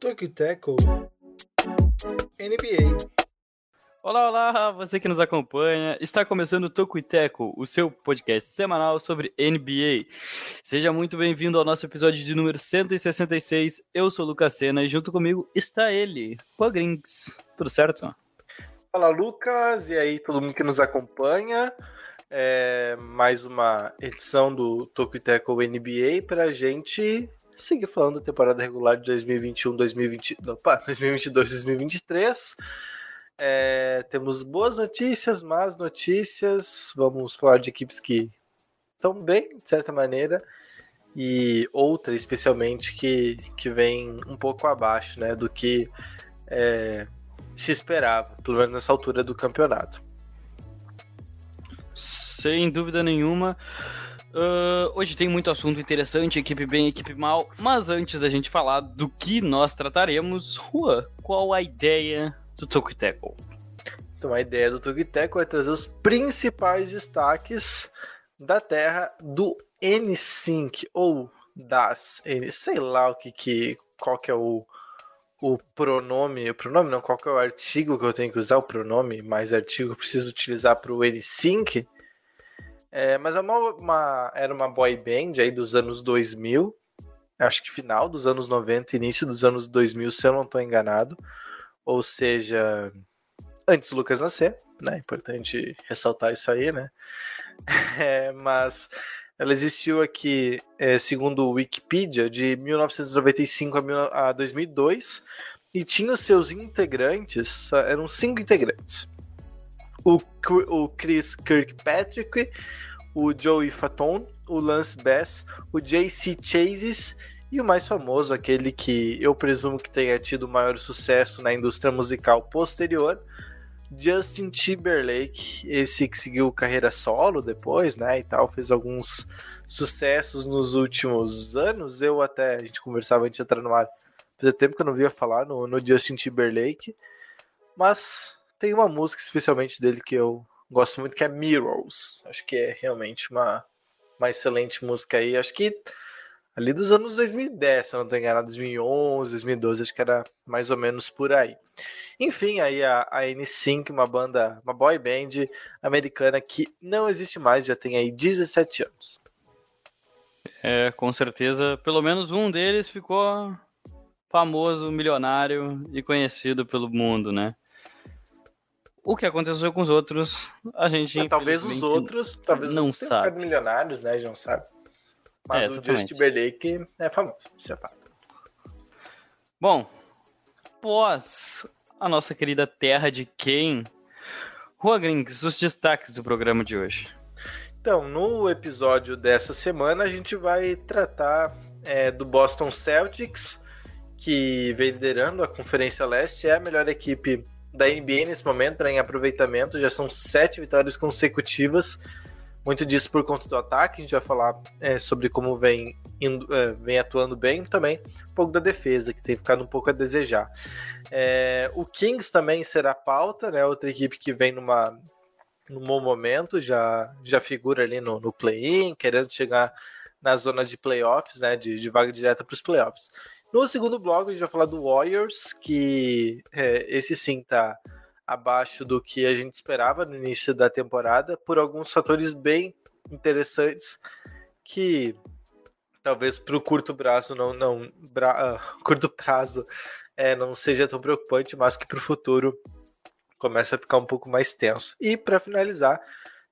Tokyo Tackle NBA. Olá, olá, você que nos acompanha. Está começando o Toco e Teco, o seu podcast semanal sobre NBA. Seja muito bem-vindo ao nosso episódio de número 166. Eu sou o Lucas Sena e junto comigo está ele, o Grings. Tudo certo? Fala Lucas, e aí todo mundo que nos acompanha. É mais uma edição do Toco e Teco NBA pra gente seguir falando da temporada regular de 2021, 2020, opa, 2022, 2023. É, temos boas notícias, más notícias. Vamos falar de equipes que estão bem, de certa maneira, e outra, especialmente, que, que vem um pouco abaixo né, do que é, se esperava, pelo menos nessa altura do campeonato. Sem dúvida nenhuma. Uh, hoje tem muito assunto interessante, equipe bem, equipe mal. Mas antes da gente falar do que nós trataremos, Rua, qual a ideia do Toku Tackle? Então a ideia do Toku Tackle é trazer os principais destaques da terra do N5 ou das N, sei lá o que que qual que é o o pronome, o pronome não, qual que é o artigo que eu tenho que usar, o pronome mais artigo que eu preciso utilizar para o N5 é, mas é uma, uma, era uma boy band aí dos anos 2000, acho que final dos anos 90, início dos anos 2000, se eu não estou enganado. Ou seja, antes do Lucas nascer, né? Importante ressaltar isso aí, né? É, mas ela existiu aqui, é, segundo o Wikipedia, de 1995 a 2002 e tinha os seus integrantes, eram cinco integrantes o, o Chris Kirkpatrick, o Joey Fatone, o Lance Bass, o JC Chases e o mais famoso, aquele que eu presumo que tenha tido maior sucesso na indústria musical posterior, Justin Timberlake, esse que seguiu carreira solo depois, né, e tal, fez alguns sucessos nos últimos anos. Eu até, a gente conversava antes de entrar no ar, fazia tempo que eu não via falar no, no Justin Timberlake, mas tem uma música especialmente dele que eu gosto muito, que é Mirrors. Acho que é realmente uma, uma excelente música aí. Acho que ali dos anos 2010, se eu não estou enganado, 2011, 2012, acho que era mais ou menos por aí. Enfim, aí a, a N5, uma banda, uma boy band americana que não existe mais, já tem aí 17 anos. É, com certeza, pelo menos um deles ficou famoso, milionário e conhecido pelo mundo, né? O que aconteceu com os outros, a gente. É, talvez os outros, talvez não os sabe. milionários, né? A gente não sabe. Mas É, o. Justin Timberlake é famoso, isso é fato. Bom, pós a nossa querida terra de quem? Grinks, os destaques do programa de hoje. Então, no episódio dessa semana, a gente vai tratar é, do Boston Celtics, que vem liderando a Conferência Leste, é a melhor equipe da NBA nesse momento né, em aproveitamento, já são sete vitórias consecutivas, muito disso por conta do ataque, a gente vai falar é, sobre como vem, indo, é, vem atuando bem, também um pouco da defesa, que tem ficado um pouco a desejar. É, o Kings também será pauta, né, outra equipe que vem numa, num bom momento, já, já figura ali no, no play-in, querendo chegar na zona de playoffs, né, de, de vaga direta para os playoffs. No segundo bloco, a gente vai falar do Warriors, que é, esse sim tá abaixo do que a gente esperava no início da temporada, por alguns fatores bem interessantes que talvez para o curto prazo não, não bra, uh, curto prazo é, não seja tão preocupante, mas que para o futuro começa a ficar um pouco mais tenso. E para finalizar,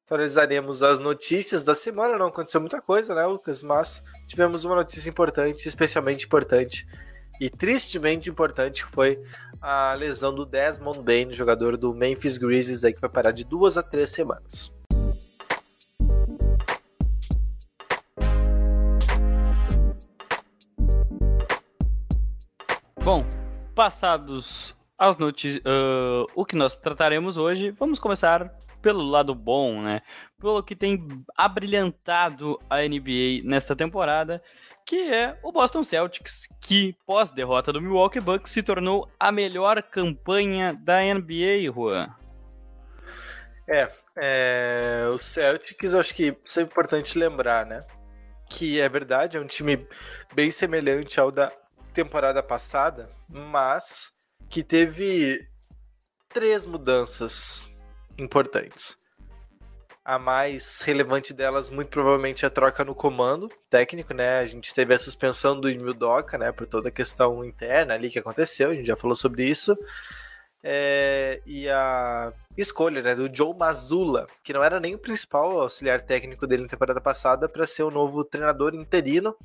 atualizaremos as notícias da semana. Não aconteceu muita coisa, né, Lucas? Mas tivemos uma notícia importante, especialmente importante e tristemente importante, que foi a lesão do Desmond Bain, jogador do Memphis Grizzlies, aí, que vai parar de duas a três semanas. Bom, passados as notícias, o que nós trataremos hoje, vamos começar pelo lado bom, né? Pelo que tem abrilhantado a NBA nesta temporada, que é o Boston Celtics, que pós derrota do Milwaukee Bucks se tornou a melhor campanha da NBA, Juan. É, é, o Celtics, acho que isso é importante lembrar, né? Que é verdade, é um time bem semelhante ao da temporada passada, mas que teve três mudanças importantes. A mais relevante delas, muito provavelmente, é a troca no comando técnico, né? A gente teve a suspensão do Emil Doca, né? Por toda a questão interna ali que aconteceu, a gente já falou sobre isso. É, e a escolha né, do Joe Mazzulla, que não era nem o principal auxiliar técnico dele na temporada passada, para ser o novo treinador interino,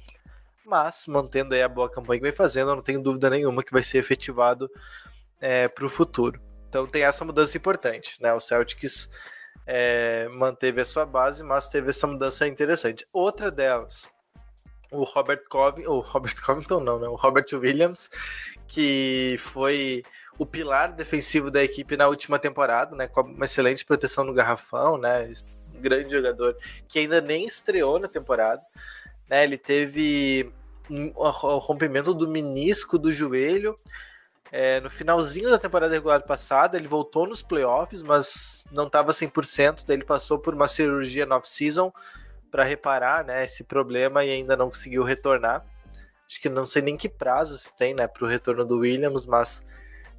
mas mantendo aí a boa campanha que vem fazendo, eu não tenho dúvida nenhuma que vai ser efetivado é, para o futuro. Então tem essa mudança importante, né? O Celtics é, manteve a sua base, mas teve essa mudança interessante. Outra delas, o Robert Covington, o Robert Covington não, né? O Robert Williams, que foi o pilar defensivo da equipe na última temporada, né? Com uma excelente proteção no garrafão, né? Grande jogador que ainda nem estreou na temporada, né? Ele teve o rompimento do menisco do joelho. É, no finalzinho da temporada regular passada, ele voltou nos playoffs, mas não estava 100%. Daí ele passou por uma cirurgia no off-season para reparar né, esse problema e ainda não conseguiu retornar. Acho que não sei nem que prazo se tem né, para o retorno do Williams, mas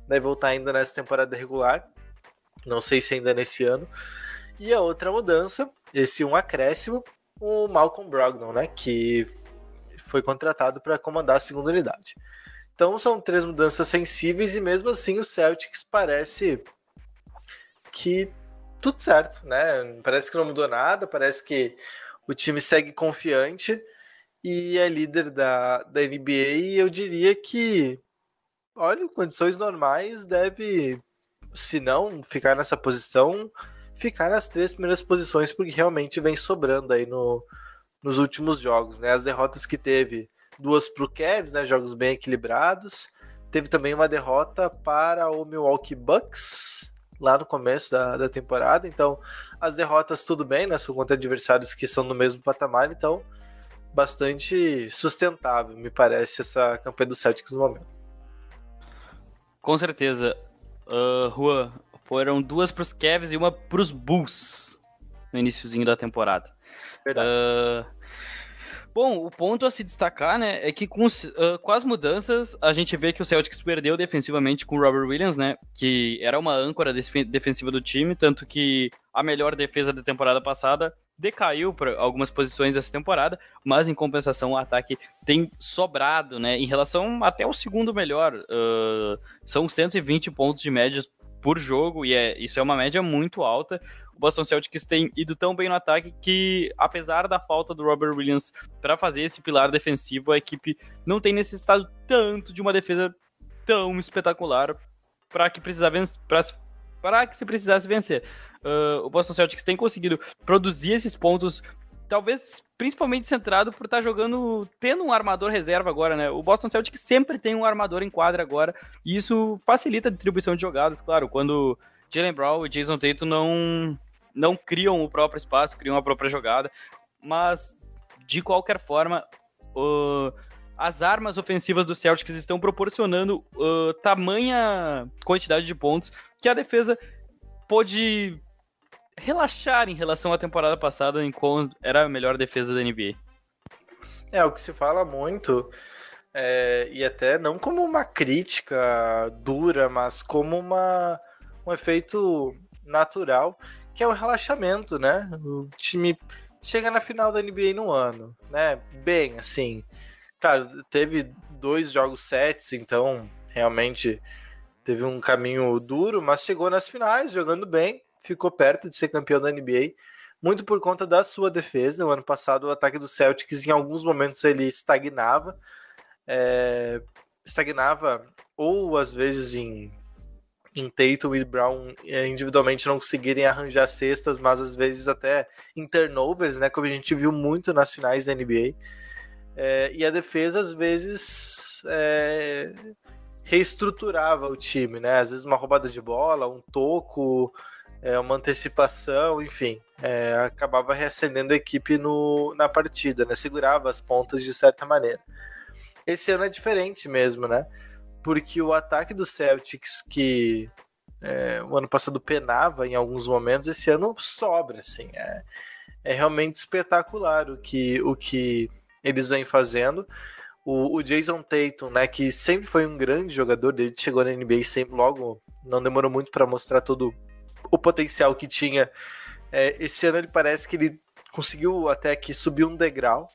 vai voltar ainda nessa temporada regular. Não sei se ainda nesse ano. E a outra mudança, esse um acréscimo, o Malcolm Brogdon, né, que foi contratado para comandar a segunda unidade. Então são três mudanças sensíveis e mesmo assim o Celtics parece que tudo certo, né? Parece que não mudou nada, parece que o time segue confiante e é líder da, da NBA e eu diria que, olha, condições normais deve, se não ficar nessa posição, ficar nas três primeiras posições porque realmente vem sobrando aí no, nos últimos jogos, né? As derrotas que teve, duas para o Cavs, né? Jogos bem equilibrados. Teve também uma derrota para o Milwaukee Bucks lá no começo da, da temporada. Então, as derrotas tudo bem, né? São contra adversários que são no mesmo patamar, então bastante sustentável, me parece, essa campanha do Celtics no momento. Com certeza. Uh, Juan, foram duas para os Cavs e uma para os Bulls no iníciozinho da temporada. Verdade. Uh, bom, o ponto a se destacar, né, é que com, uh, com, as mudanças, a gente vê que o Celtics perdeu defensivamente com o Robert Williams, né, que era uma âncora defensiva do time, tanto que a melhor defesa da temporada passada decaiu para algumas posições essa temporada, mas em compensação o ataque tem sobrado, né, em relação até o segundo melhor, uh, são 120 pontos de média por jogo, e é, isso é uma média muito alta. O Boston Celtics tem ido tão bem no ataque que, apesar da falta do Robert Williams para fazer esse pilar defensivo, a equipe não tem necessitado tanto de uma defesa tão espetacular para que precisar para que se precisasse vencer. Uh, o Boston Celtics tem conseguido produzir esses pontos talvez principalmente centrado por estar tá jogando, tendo um armador reserva agora, né? O Boston Celtics sempre tem um armador em quadra agora, e isso facilita a distribuição de jogadas, claro, quando Jalen Brown e Jason Tatum não, não criam o próprio espaço, criam a própria jogada, mas de qualquer forma, uh, as armas ofensivas do Celtics estão proporcionando uh, tamanha quantidade de pontos que a defesa pode relaxar em relação à temporada passada, enquanto era a melhor defesa da NBA. É, o que se fala muito, é, e até não como uma crítica dura, mas como uma, um efeito natural, que é o relaxamento, né? O time chega na final da NBA no ano, né? Bem, assim. Claro, teve dois jogos sets, então realmente teve um caminho duro, mas chegou nas finais jogando bem ficou perto de ser campeão da NBA, muito por conta da sua defesa. O ano passado, o ataque do Celtics, em alguns momentos, ele estagnava. É, estagnava, ou às vezes em, em Tatum e Brown é, individualmente não conseguirem arranjar cestas, mas às vezes até em turnovers, né, como a gente viu muito nas finais da NBA. É, e a defesa, às vezes, é, reestruturava o time, né? Às vezes uma roubada de bola, um toco, é, uma antecipação, enfim, é, acabava reacendendo a equipe no, na partida, né? Segurava as pontas de certa maneira. Esse ano é diferente mesmo, né? Porque o ataque do Celtics, que é, o ano passado penava em alguns momentos, esse ano sobra, assim. É, é realmente espetacular o que, o que eles vêm fazendo. O, o, Jason Tatum, né, que sempre foi um grande jogador, que chegou na NBA, sempre logo não demorou muito para mostrar todo o potencial que tinha. É, esse ano ele parece que ele conseguiu até que subir um degrau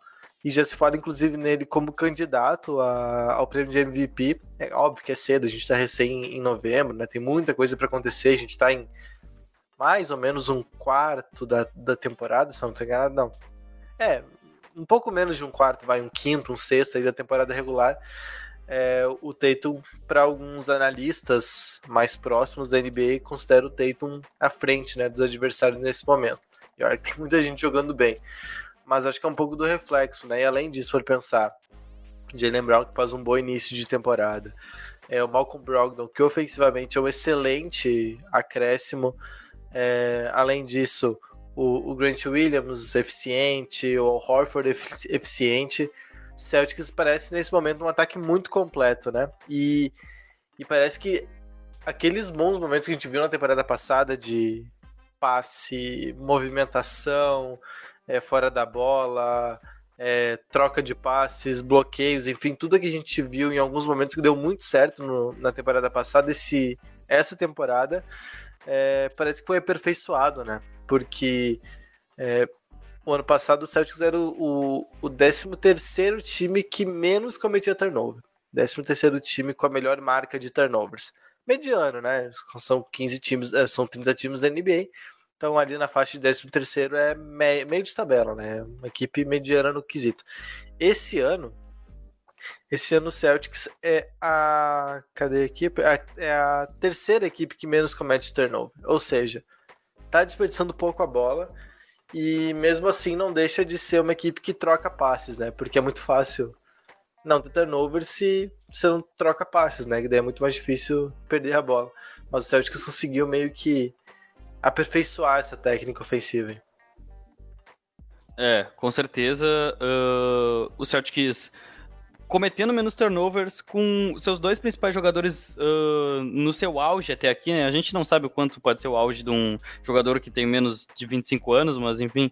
e já se fala inclusive nele como candidato a, ao prêmio de MVP. É óbvio que é cedo, a gente está recém em novembro, né? Tem muita coisa para acontecer, a gente está em mais ou menos um quarto da, da temporada, se não estou enganado, não. É, um pouco menos de um quarto, vai um quinto, um sexto aí da temporada regular. É, o Tatum, para alguns analistas mais próximos da NBA, considera o Tatum à frente né, dos adversários nesse momento. E olha que tem muita gente jogando bem. Mas acho que é um pouco do reflexo, né? E além disso, for pensar, Jalen Brown que faz um bom início de temporada. É, o Malcolm Brogdon, que ofensivamente é um excelente acréscimo. É, além disso, o, o, Grant Williams eficiente, o Horford eficiente. Celtics parece nesse momento um ataque muito completo, né? E, e parece que aqueles bons momentos que a gente viu na temporada passada de passe, movimentação, é, fora da bola, é, troca de passes, bloqueios, enfim, tudo que a gente viu em alguns momentos que deu muito certo no, na temporada passada, esse, essa temporada é, parece que foi aperfeiçoado, né? Porque é, o ano passado o Celtics era o, o 13 terceiro time que menos cometia turnover. 13 terceiro time com a melhor marca de turnovers. Mediano, né? São 15 times, é, são 30 times da NBA. Então ali na faixa de 13 terceiro é meio de tabela, né? Uma equipe mediana no quesito. Esse ano, esse ano o Celtics é a. Cadê a equipe? É a terceira equipe que menos comete turnover. Ou seja, tá desperdiçando pouco a bola e mesmo assim não deixa de ser uma equipe que troca passes, né? Porque é muito fácil não ter turnover se você não troca passes, né? Que daí é muito mais difícil perder a bola. Mas o Celtics conseguiu meio que aperfeiçoar essa técnica ofensiva. É, com certeza uh, o Celtics cometendo menos turnovers com seus dois principais jogadores uh, no seu auge até aqui, né? A gente não sabe o quanto pode ser o auge de um jogador que tem menos de 25 anos, mas enfim.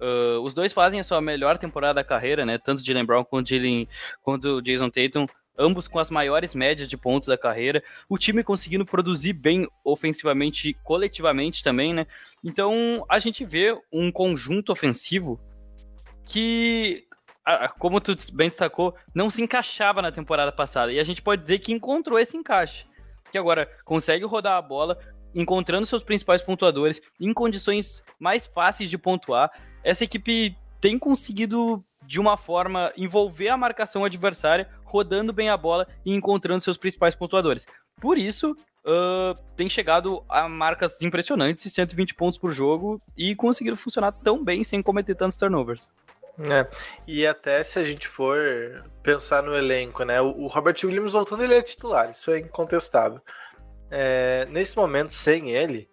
Uh, os dois fazem a sua melhor temporada da carreira, né? Tanto Jalen Brown quanto, Jalen, quanto Jason Tatum, ambos com as maiores médias de pontos da carreira. O time conseguindo produzir bem ofensivamente, coletivamente também, né? Então a gente vê um conjunto ofensivo que como tu bem destacou, não se encaixava na temporada passada. E a gente pode dizer que encontrou esse encaixe. Que agora consegue rodar a bola, encontrando seus principais pontuadores em condições mais fáceis de pontuar. Essa equipe tem conseguido, de uma forma, envolver a marcação adversária, rodando bem a bola e encontrando seus principais pontuadores. Por isso, uh, tem chegado a marcas impressionantes, 120 pontos por jogo, e conseguiram funcionar tão bem sem cometer tantos turnovers. É, e até se a gente for pensar no elenco, né? O, Robert Williams voltando, ele é titular, isso é incontestável. É, nesse momento, sem ele,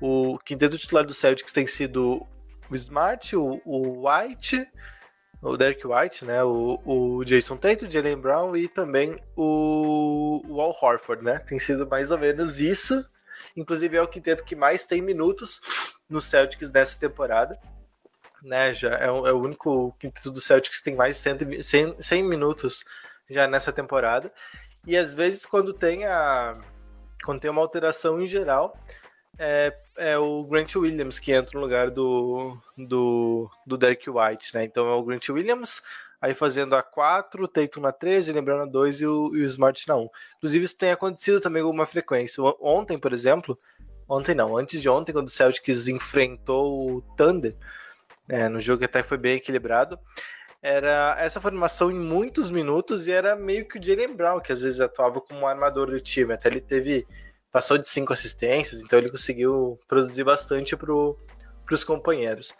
o quinteto titular do Celtics tem sido o Smart, o, o White, o Derek White, né? O, o Jason Tatum, o Jalen Brown e também o, o Al Horford, né? Tem sido mais ou menos isso. Inclusive é o quinteto que mais tem minutos no Celtics nessa temporada né? Já é, o, é o único quinteto do Celtics que tem mais de 100, 100 minutos já nessa temporada. E às vezes quando tem a quando tem uma alteração em geral, é, é o Grant Williams que entra no lugar do, do, do Derek White, né? Então é o Grant Williams, aí fazendo a 4, o Tatum na 13, lembrando a 2 e o, e o Smart na 1. Inclusive isso tem acontecido também com uma frequência. Ontem, por exemplo, ontem não, antes de ontem, quando o Celtics enfrentou o Thunder, é, no jogo até foi bem equilibrado. Era essa formação em muitos minutos e era meio que o Jalen Brown, que às vezes atuava como armador do time. Até ele teve. Passou de cinco assistências, então ele conseguiu produzir bastante para os companheiros.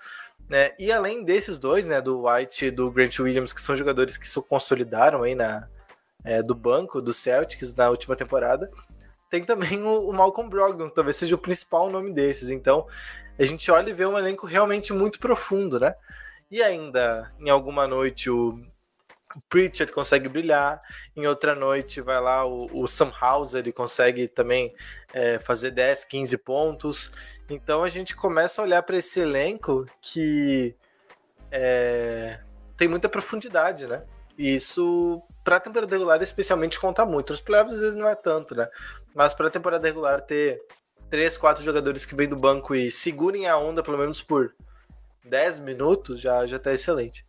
Né? E além desses dois, né, do White e do Grant Williams, que são jogadores que se consolidaram aí na, é, do banco do Celtics na última temporada, tem também o, o Malcolm Brogdon, talvez seja o principal nome desses. Então, a gente olha e vê um elenco realmente muito profundo, né? E ainda, em alguma noite, o, Pritchard consegue brilhar, em outra noite vai lá o, o Sam Hauser, ele consegue também é, fazer 10, 15 pontos. Então a gente começa a olhar para esse elenco que é, tem muita profundidade, né? E isso, para a temporada regular, especialmente, conta muito. Nos playoffs, às vezes, não é tanto, né? Mas para a temporada regular, ter três, quatro jogadores que vêm do banco e segurem a onda, pelo menos por 10 minutos, já, já tá excelente.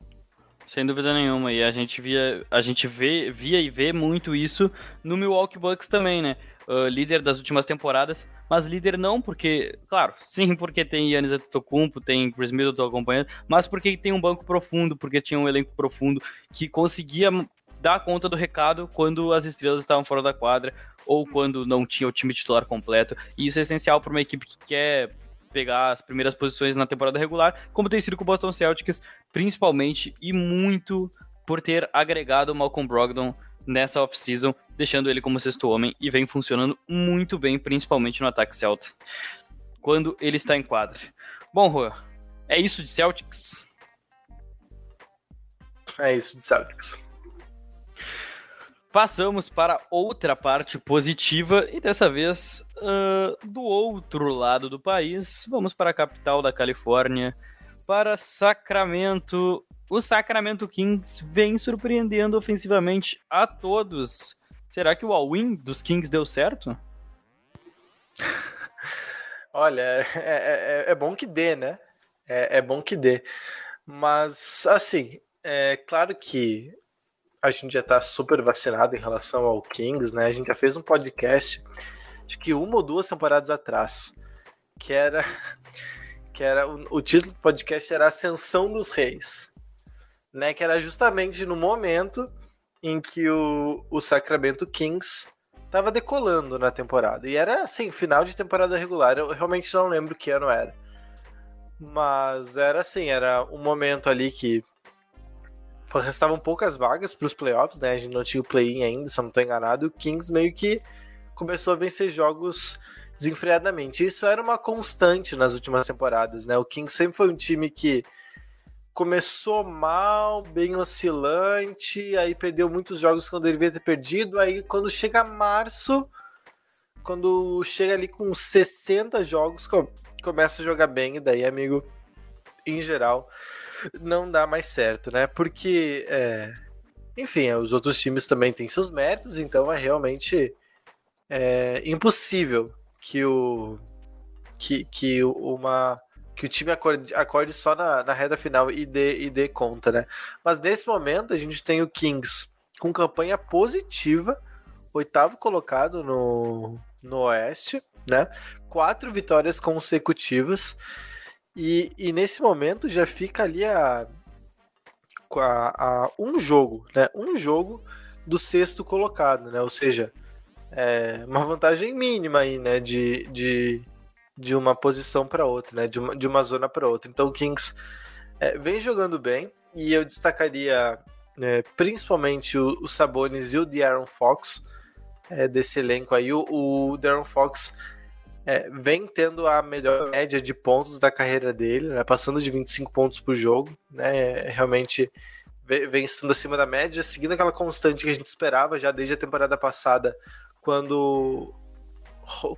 Sem dúvida nenhuma. E a gente via, a gente vê, via e vê muito isso no Milwaukee Bucks também, né? Uh, líder das últimas temporadas, mas líder não porque, claro, sim, porque tem Yannis Antetokounmpo, tem Chris Middleton acompanhando, mas porque tem um banco profundo, porque tinha um elenco profundo que conseguia dar conta do recado quando as estrelas estavam fora da quadra ou quando não tinha o time titular completo. E isso é essencial para uma equipe que quer pegar as primeiras posições na temporada regular, como tem sido com o Boston Celtics, principalmente e muito por ter agregado o Malcolm Brogdon nessa off-season, deixando ele como sexto homem e vem funcionando muito bem, principalmente no ataque Celta, quando ele está em quadra. Bom, Juan, é isso de Celtics? É isso de Celtics. Passamos para outra parte positiva e dessa vez uh, do outro lado do país. Vamos para a capital da Califórnia, para Sacramento. O Sacramento Kings vem surpreendendo ofensivamente a todos. Será que o all-in dos Kings deu certo? Olha, é, é, é, bom que dê, né? É, é bom que dê. Mas, assim, é claro que a gente já está super vacinado em relação ao Kings, né? A gente já fez um podcast de que uma ou duas temporadas atrás, que era que era o, o título do podcast era Ascensão dos Reis, né? Que era justamente no momento em que o, o Sacramento Kings estava decolando na temporada. E era assim, final de temporada regular. Eu realmente não lembro que ano era. Mas era assim, era um momento ali que restavam poucas vagas para os playoffs, né? A gente não tinha o play-in ainda, se não estou enganado. E o Kings meio que começou a vencer jogos desenfreadamente. Isso era uma constante nas últimas temporadas, né? O Kings sempre foi um time que começou mal, bem oscilante, aí perdeu muitos jogos quando ele devia ter perdido. Aí quando chega março, quando chega ali com 60 jogos, começa a jogar bem, e daí, amigo, em geral, não dá mais certo, né? Porque, é, enfim, os outros times também têm seus méritos, então é realmente é, impossível que o que, que uma que o time acorde, acorde só na, na reta final e dê, e dê conta, né? Mas nesse momento a gente tem o Kings com campanha positiva, oitavo colocado no, no Oeste, né? Quatro vitórias consecutivas. E, e nesse momento já fica ali a, a, a, um jogo, né? Um jogo do sexto colocado, né? Ou seja, é uma vantagem mínima aí, né? De, de, de uma posição para outra, né? De uma, de uma zona para outra. Então o Kings é, vem jogando bem e eu destacaria né, principalmente o, o Sabonis e o De'Aaron Fox é, desse elenco aí. O, o De'Aaron Fox é, vem tendo a melhor média de pontos da carreira dele, né, passando de 25 pontos por jogo, né, realmente vem estando acima da média, seguindo aquela constante que a gente esperava já desde a temporada passada, quando,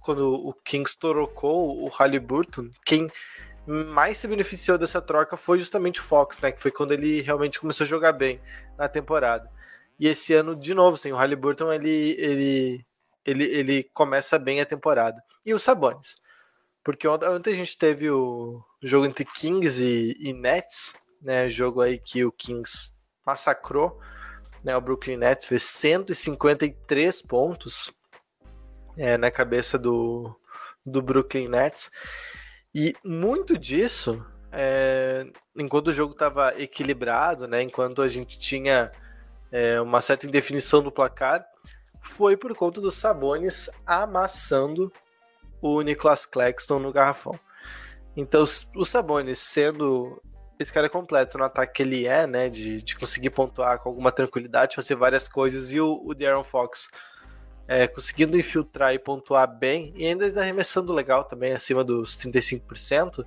quando o Kings trocou o Halliburton, quem mais se beneficiou dessa troca foi justamente o Fox, né, que foi quando ele realmente começou a jogar bem na temporada. E esse ano, de novo, sem o Halliburton, ele, ele, ele, ele começa bem a temporada e o Sabonis. Porque ontem a gente teve o jogo entre Kings e, e Nets, né? Jogo aí que o Kings massacrou, né? O Brooklyn Nets fez 153 pontos é, na cabeça do, do Brooklyn Nets. E muito disso, é, enquanto o jogo estava equilibrado, né? Enquanto a gente tinha é, uma certa indefinição do placar, foi por conta dos Sabonis amassando o Nicholas Claxton no garrafão. Então, o Sabonis sendo esse cara completo no ataque que ele é, né, de, de conseguir pontuar com alguma tranquilidade, fazer várias coisas, e o, o Darren Fox é, conseguindo infiltrar e pontuar bem, e ainda arremessando legal também, acima dos 35%,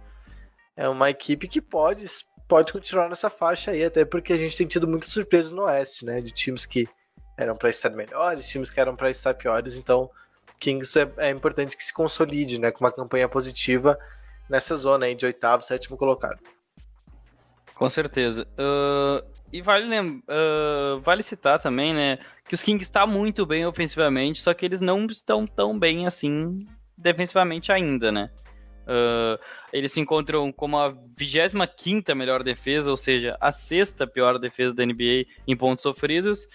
é uma equipe que pode, pode continuar nessa faixa aí, até porque a gente tem tido muitas surpresas no Oeste, né? De times que eram para estar melhores, times que eram para estar piores, então Kings é, é, importante que se consolide, né? Com uma campanha positiva nessa zona aí de oitavo, sétimo colocado. Com certeza. Uh, e vale, uh, vale citar também, né, que os Kings está muito bem ofensivamente, só que eles não estão tão bem assim defensivamente ainda, né? Uh, eles se encontram como a 25 melhor defesa, ou seja, a sexta pior defesa da NBA em pontos sofridos,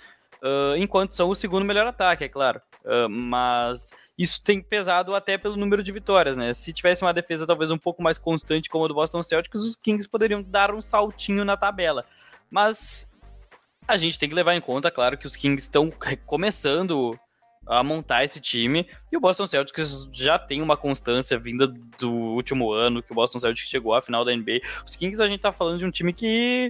uh, enquanto são o segundo melhor ataque, é claro. Uh, mas isso tem pesado até pelo número de vitórias, né? Se tivesse uma defesa talvez um pouco mais constante como a do Boston Celtics, os Kings poderiam dar um saltinho na tabela. Mas a gente tem que levar em conta, claro, que os Kings estão começando a montar esse time e o Boston Celtics já tem uma constância vinda do último ano que o Boston Celtics chegou à final da NBA. Os Kings a gente tá falando de um time que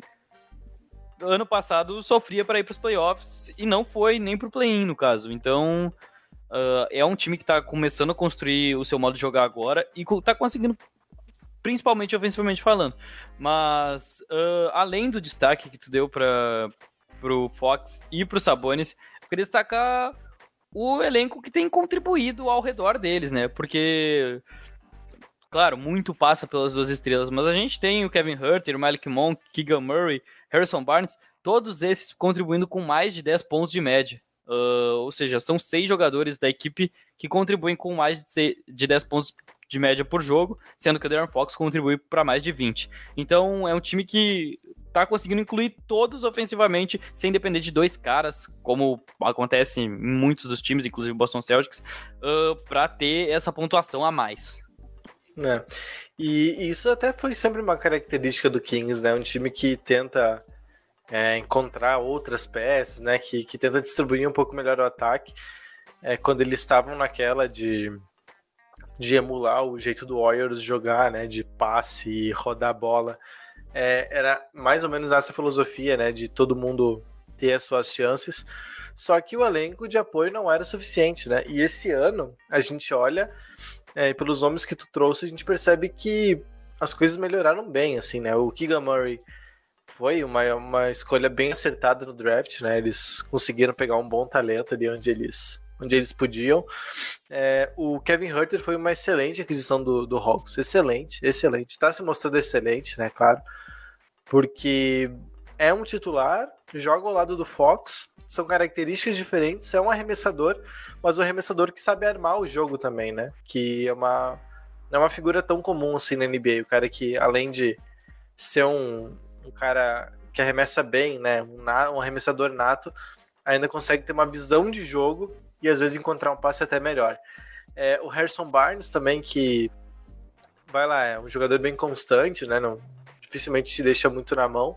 ano passado sofria para ir para os playoffs e não foi nem para o play-in no caso. Então uh, é um time que está começando a construir o seu modo de jogar agora e está conseguindo principalmente ofensivamente falando. Mas, uh, além do destaque que tu deu para o Fox e para o Sabonis, eu queria destacar o elenco que tem contribuído ao redor deles, né? Porque, claro, muito passa pelas duas estrelas, mas a gente tem o Kevin Herter, o Malik Monk, Keegan Murray, Harrison Barnes, todos esses contribuindo com mais de 10 pontos de média. Uh, ou seja, são seis jogadores da equipe que contribuem com mais de 10 pontos de média por jogo, sendo que o Darren Fox contribui para mais de 20. Então é um time que tá conseguindo incluir todos ofensivamente, sem depender de dois caras, como acontece em muitos dos times, inclusive o Boston Celtics, uh, para ter essa pontuação a mais. É. E isso até foi sempre uma característica do Kings, né? Um time que tenta é, encontrar outras peças, né? Que, que tenta distribuir um pouco melhor o ataque. É, quando eles estavam naquela de de emular o jeito do Warriors jogar, né? De passe rodar a bola. É, era mais ou menos essa filosofia, né? De todo mundo ter as suas chances. Só que o elenco de apoio não era suficiente, né? E esse ano a gente olha é, pelos nomes que tu trouxe, a gente percebe que as coisas melhoraram bem, assim, né? O Keegan Murray foi uma, uma escolha bem acertada no draft, né? Eles conseguiram pegar um bom talento ali onde eles onde eles podiam. É, o Kevin Herter foi uma excelente aquisição do, do Hawks, excelente, excelente. Está se mostrando excelente, né, claro, porque é um titular, joga ao lado do Fox, são características diferentes, é um arremessador, mas um arremessador que sabe armar o jogo também, né, que é uma, não é uma figura tão comum assim na NBA, o cara que além de ser um, um cara que arremessa bem, né, um, um arremessador nato, ainda consegue ter uma visão de jogo e às vezes encontrar um passe até melhor. É, o Harrison Barnes também, que vai lá, é um jogador bem constante, né? Não, dificilmente te deixa muito na mão.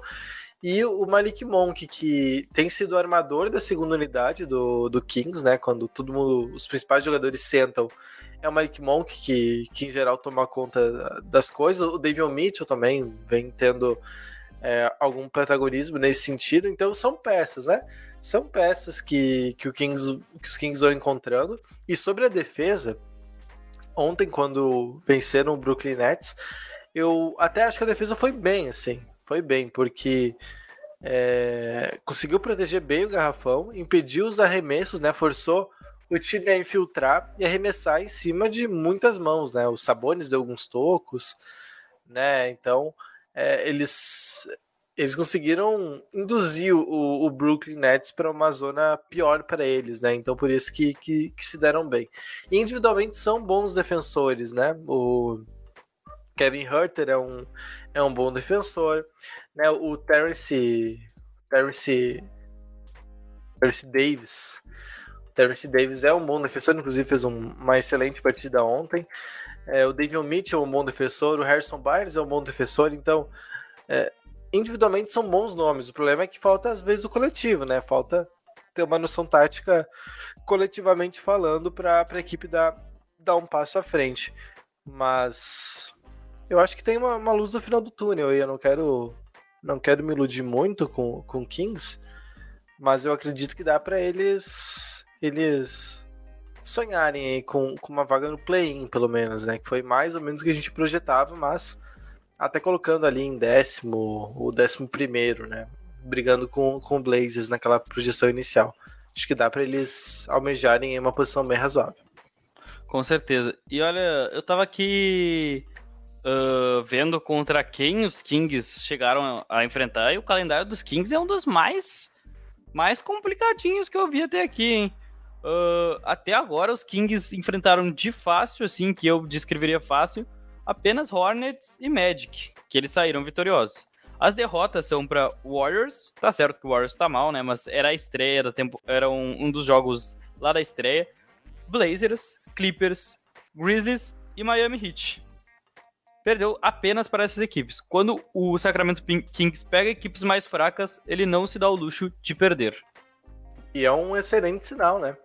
E o Malik Monk, que tem sido o armador da segunda unidade do, do Kings, né? Quando todo mundo, os principais jogadores sentam, é o Malik Monk que, que em geral toma conta das coisas. O David Mitchell também vem tendo é, algum protagonismo nesse sentido. Então são peças, né? são peças que, que, o Kings, que os Kings vão encontrando. E sobre a defesa, ontem, quando venceram o Brooklyn Nets, eu até acho que a defesa foi bem, assim. Foi bem, porque é, conseguiu proteger bem o garrafão, impediu os arremessos, né? Forçou o time a infiltrar e arremessar em cima de muitas mãos, né? Os Sabones deu alguns tocos, né? Então, é, eles eles conseguiram induzir o, o Brooklyn Nets para uma zona pior para eles, né? Então por isso que, que, que, se deram bem. E individualmente são bons defensores, né? O Kevin Herter é um, é um bom defensor, né? O Terence, Terence, Terence Davis, Terence Davis é um bom defensor, inclusive fez um, uma excelente partida ontem. É, o David Mitchell é um bom defensor, o Harrison Barnes é um bom defensor, então é, individualmente são bons nomes. O problema é que falta, às vezes, o coletivo, né? Falta ter uma noção tática coletivamente falando para a equipe dar, dar um passo à frente. Mas eu acho que tem uma, uma luz no final do túnel e eu não quero não quero me iludir muito com com Kings, mas eu acredito que dá para eles eles sonharem com, com uma vaga no play-in, pelo menos, né? Que foi mais ou menos o que a gente projetava, mas até colocando ali em décimo ou décimo primeiro, né? Brigando com, com o Blazers naquela projeção inicial. Acho que dá para eles almejarem em uma posição bem razoável. Com certeza. E olha, eu tava aqui uh, vendo contra quem os Kings chegaram a enfrentar, e o calendário dos Kings é um dos mais, mais complicadinhos que eu vi até aqui, hein? Uh, até agora os Kings enfrentaram de fácil, assim, que eu descreveria fácil, apenas Hornets e Magic, que eles saíram vitoriosos. As derrotas são para Warriors, tá certo que o Warriors tá mal, né? Mas era a estreia da tempo, era um, um dos jogos lá da estreia. Blazers, Clippers, Grizzlies e Miami Heat. Perdeu apenas para essas equipes. Quando o Sacramento Kings pega equipes mais fracas, ele não se dá o luxo de perder. E é um excelente sinal, né?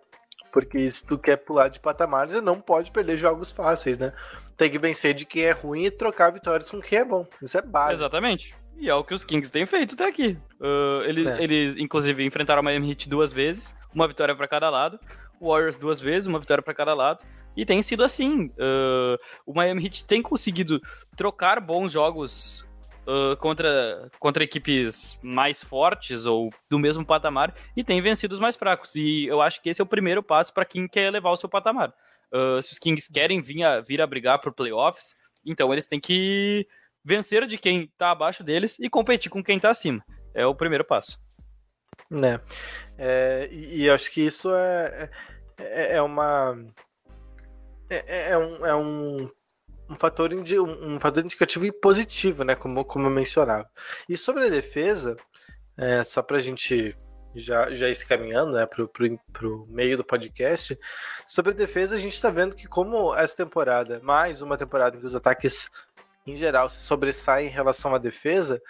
Porque se tu quer pular de patamar, você não pode perder jogos fáceis, né? Tem que vencer de quem é ruim e trocar vitórias com quem é bom. Isso é básico. Exatamente. E é o que os Kings têm feito até aqui. Uh, eles, é. eles, inclusive, enfrentaram o Miami Heat duas vezes, uma vitória para cada lado. O Warriors duas vezes, uma vitória para cada lado. E tem sido assim. Uh, o Miami Heat tem conseguido trocar bons jogos uh, contra, contra equipes mais fortes ou do mesmo patamar e tem vencido os mais fracos. E eu acho que esse é o primeiro passo para quem quer levar o seu patamar. Uh, se os Kings querem vir a, vir a brigar por playoffs, então eles têm que vencer de quem está abaixo deles e competir com quem está acima. É o primeiro passo. Né. É, e, acho que isso é, é, é uma. É, é, um, é um um fator, indi um fator indicativo e positivo, né? Como, como eu mencionava. E sobre a defesa, é, só para a gente já, já ir se caminhando né, pro, pro meio do podcast, sobre a defesa, a gente está vendo que como essa temporada, mais uma temporada em que os ataques em geral se sobressaem em relação à defesa,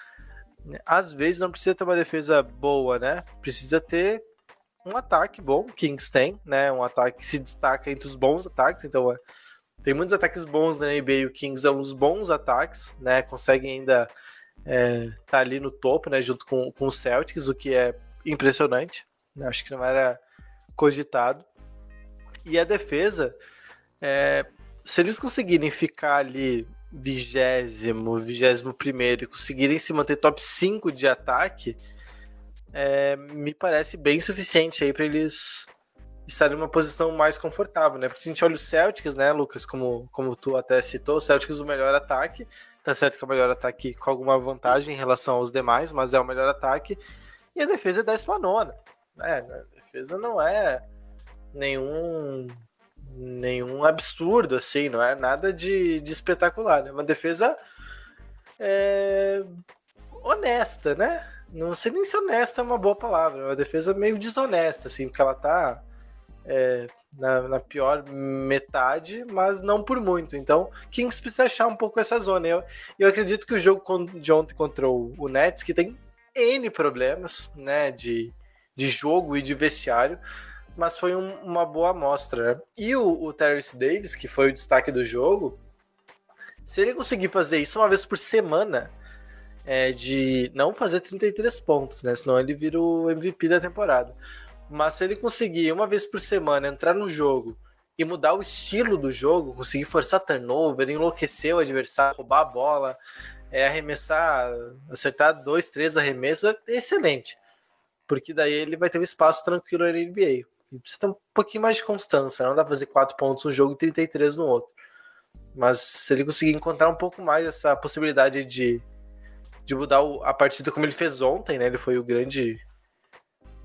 né, às vezes não precisa ter uma defesa boa, né? Precisa ter um ataque bom, Kings tem, né? Um ataque que se destaca entre os bons ataques, então é tem muitos ataques bons na NBA e o Kings é uns bons ataques, né? Conseguem ainda estar é, tá ali no topo, né? Junto com, com os Celtics, o que é impressionante. Né? Acho que não era cogitado. E a defesa, é, se eles conseguirem ficar ali vigésimo, vigésimo primeiro e conseguirem se manter top 5 de ataque, é, me parece bem suficiente aí para eles estar em uma posição mais confortável, né? Porque se a gente olha o Celtics, né, Lucas, como, como tu até citou, o Celtics o melhor ataque, tá certo que é o melhor ataque com alguma vantagem em relação aos demais, mas é o melhor ataque, e a defesa é 19 né? A defesa não é nenhum nenhum absurdo, assim, não é nada de, de espetacular, né? Uma defesa é, honesta, né? Não sei nem se honesta é uma boa palavra, é uma defesa meio desonesta, assim, porque ela tá é, na, na, pior metade, mas não por muito. Então, Kings precisa achar um pouco essa zona. Eu, eu acredito que o jogo de ontem contra o Nets, que tem N problemas né, de, de jogo e de vestiário, mas foi um, uma boa amostra. E o, o Terrence Davis, que foi o destaque do jogo, se ele conseguir fazer isso uma vez por semana, é, de não fazer 33 pontos, né? Senão ele vira o MVP da temporada. Mas se ele conseguir uma vez por semana entrar no jogo e mudar o estilo do jogo, conseguir forçar turnover, enlouquecer o adversário, roubar a bola, é, arremessar, acertar dois, três arremessos, é excelente. Porque daí ele vai ter um espaço tranquilo na NBA. E precisa ter um pouquinho mais de constância, não dá pra fazer quatro pontos no jogo e 33 no outro. Mas se ele conseguir encontrar um pouco mais essa possibilidade de, de mudar a partida como ele fez ontem, né? Ele foi o grande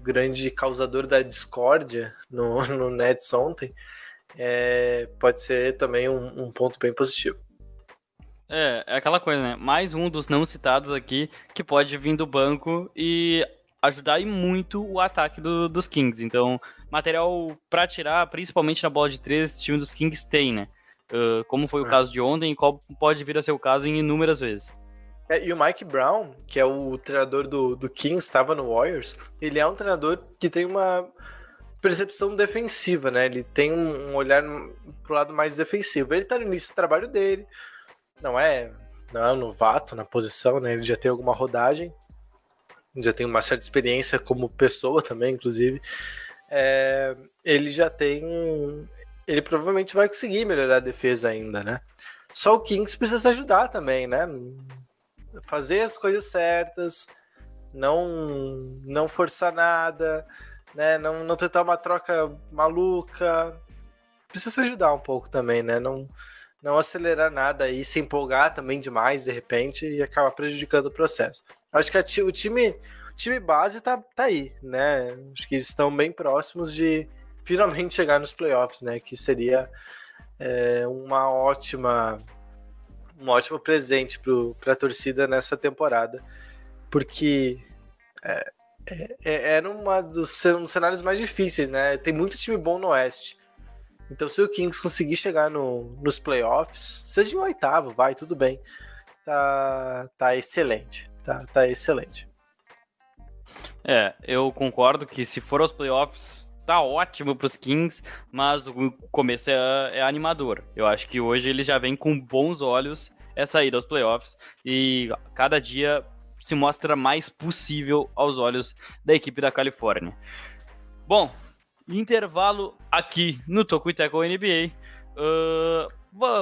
grande causador da discórdia no, no Nets ontem, é, pode ser também um, um, ponto bem positivo. É, é aquela coisa, né? Mais um dos não citados aqui que pode vir do banco e ajudar muito o ataque do, dos Kings. Então, material para tirar, principalmente na bola de três, o time dos Kings tem, né? Uh, como foi o é. caso de ontem e qual pode vir a ser o caso em inúmeras vezes. É, e o Mike Brown, que é o treinador do, do Kings, estava no Warriors, ele é um treinador que tem uma percepção defensiva, né? Ele tem um, um olhar pro lado mais defensivo. Ele tá no início do trabalho dele, não é, não é um novato na posição, né? Ele já tem alguma rodagem, já tem uma certa experiência como pessoa também, inclusive. É, ele já tem ele provavelmente vai conseguir melhorar a defesa ainda, né? Só o Kings precisa se ajudar também, né? Fazer as coisas certas, não não forçar nada, né? Não, não tentar uma troca maluca. Precisa se ajudar um pouco também, né? Não, não acelerar nada e se empolgar também demais de repente e acabar prejudicando o processo. Acho que a, o time o time base tá, tá aí, né? Acho que eles estão bem próximos de finalmente chegar nos playoffs, né? Que seria é, uma ótima um ótimo presente para a torcida nessa temporada, porque é, é, é, era uma dos um dos cenários mais difíceis, né? Tem muito time bom no Oeste. Então, se o Kings conseguir chegar no, nos playoffs, seja em oitavo, vai, tudo bem. Tá, tá excelente. Tá, tá excelente. É, eu concordo que se for aos playoffs, tá ótimo pros Kings, mas o começo é, é animador. Eu acho que hoje ele já vem com bons olhos essa ida aos playoffs e cada dia se mostra mais possível aos olhos da equipe da Califórnia. Bom, intervalo aqui no Tackle NBA. Uh,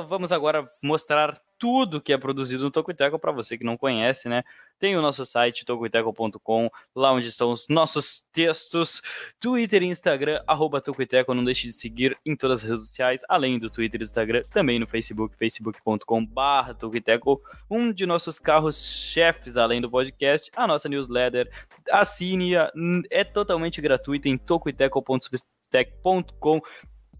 vamos agora mostrar tudo que é produzido no Tokuiteco para você que não conhece, né? Tem o nosso site tokuiteco.com, lá onde estão os nossos textos, Twitter e Instagram, arroba Tokuiteco, não deixe de seguir em todas as redes sociais, além do Twitter e Instagram, também no Facebook, facebook.com barra Tokuiteco, um de nossos carros-chefes, além do podcast, a nossa newsletter, assine, é totalmente gratuita em tokuiteco.substack.com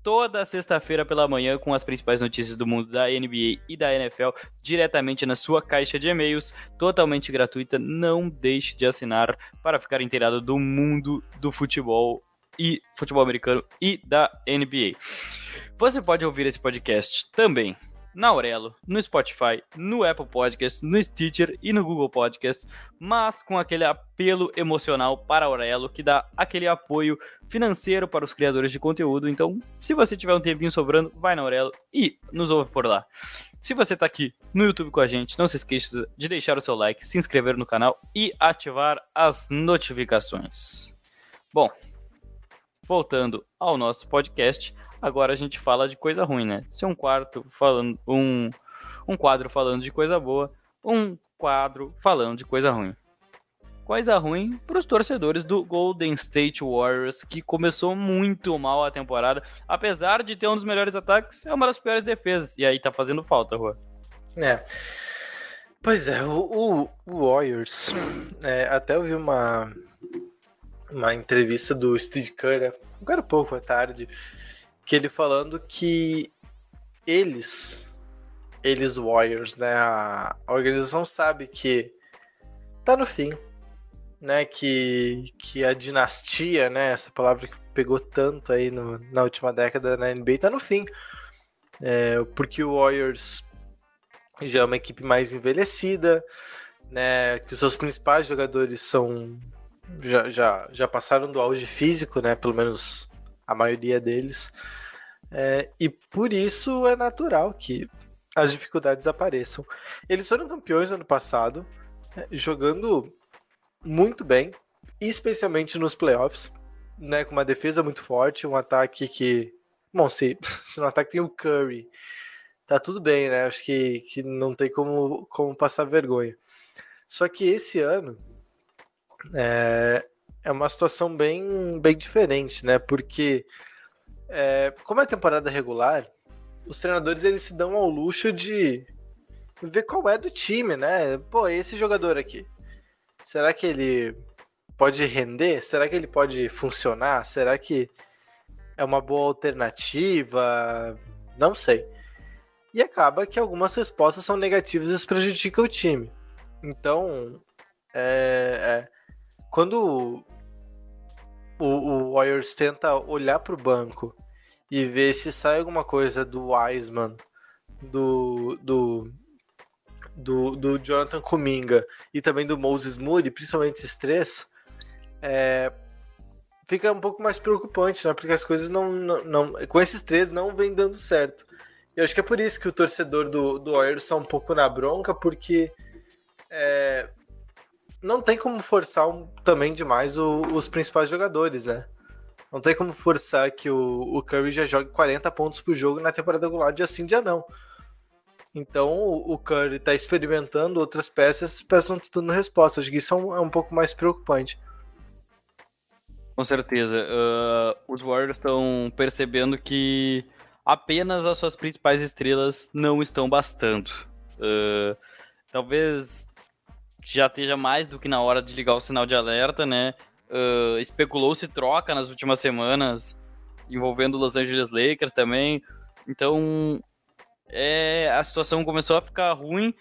toda sexta-feira pela manhã com as principais notícias do mundo da NBA e da NFL diretamente na sua caixa de e-mails, totalmente gratuita. Não deixe de assinar para ficar inteirado do mundo do futebol e futebol americano e da NBA. Você pode ouvir esse podcast também na Aurelo, no Spotify, no Apple Podcast, no Stitcher e no Google Podcast, mas com aquele apelo emocional para a Aurelo que dá aquele apoio financeiro para os criadores de conteúdo. Então, se você tiver um tempinho sobrando, vai na Aurelo e nos ouve por lá. Se você está aqui no YouTube com a gente, não se esqueça de deixar o seu like, se inscrever no canal e ativar as notificações. Bom, voltando ao nosso podcast, Agora a gente fala de coisa ruim, né? Se um quarto falando um um quadro falando de coisa boa, um quadro falando de coisa ruim. Coisa ruim para os torcedores do Golden State Warriors, que começou muito mal a temporada, apesar de ter um dos melhores ataques, é uma das piores defesas. E aí tá fazendo falta, Rua. É. Pois é, o, o Warriors, é, até eu vi uma, uma entrevista do Steve Kerr, agora pouco à tarde, que ele falando que eles, eles Warriors, né, a, organização sabe que tá no fim, né, que, que a dinastia, né, essa palavra que pegou tanto aí no, na última década na NBA tá no fim, é, porque o Warriors já é uma equipe mais envelhecida, né, que os seus principais jogadores são já, já, já passaram do auge físico, né, pelo menos a maioria deles. É, e por isso é natural que as dificuldades apareçam. Eles foram campeões ano passado, né, jogando muito bem, especialmente nos playoffs, né, com uma defesa muito forte, um ataque que. Bom, se, se no ataque tem o Curry, tá tudo bem, né? Acho que, que não tem como, como passar vergonha. Só que esse ano é, é uma situação bem, bem diferente, né? Porque é, como é temporada regular, os treinadores eles se dão ao luxo de ver qual é do time, né? Pô, esse jogador aqui, será que ele pode render? Será que ele pode funcionar? Será que é uma boa alternativa? Não sei. E acaba que algumas respostas são negativas e isso prejudica o time. Então, é, é, quando o, o Warriors tenta olhar para o banco e ver se sai alguma coisa do Wiseman, do, do, do, do Jonathan Kuminga e também do Moses Moody, principalmente esses três, é, fica um pouco mais preocupante, né? Porque as coisas não, não, não, com esses três não vem dando certo. Eu acho que é por isso que o torcedor do, do Warriors está um pouco na bronca, porque é, não tem como forçar um, também demais o, os principais jogadores, né? Não tem como forçar que o, o Curry já jogue 40 pontos por jogo na temporada regular de assim dia não. Então o, o Curry tá experimentando outras peças, as peças não estão dando resposta. Acho que isso é um, é um pouco mais preocupante. Com certeza. Uh, os Warriors estão percebendo que apenas as suas principais estrelas não estão bastando. Uh, talvez já esteja mais do que na hora de ligar o sinal de alerta, né? Uh, Especulou-se troca nas últimas semanas, envolvendo Los Angeles Lakers também. Então, é, a situação começou a ficar ruim,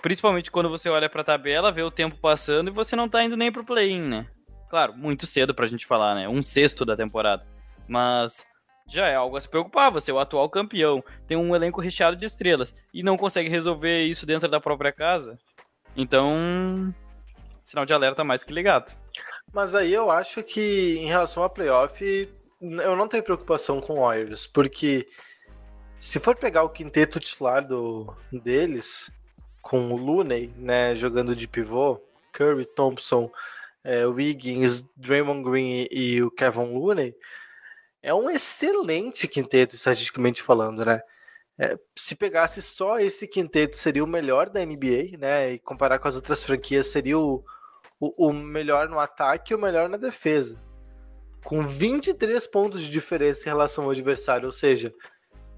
principalmente quando você olha para a tabela, vê o tempo passando e você não tá indo nem pro play-in, né? Claro, muito cedo pra gente falar, né? Um sexto da temporada. Mas já é algo a se preocupar. Você é o atual campeão, tem um elenco recheado de estrelas e não consegue resolver isso dentro da própria casa. Então, sinal de alerta mais que ligado. Mas aí eu acho que em relação a playoff, eu não tenho preocupação com o Warriors, porque se for pegar o quinteto titular do, deles, com o Looney, né, jogando de pivô, Curry, Thompson, é, Wiggins, Draymond Green e o Kevin Looney, é um excelente quinteto, estatisticamente falando, né? É, se pegasse só esse quinteto, seria o melhor da NBA, né? E comparar com as outras franquias, seria o, o, o melhor no ataque e o melhor na defesa. Com 23 pontos de diferença em relação ao adversário, ou seja,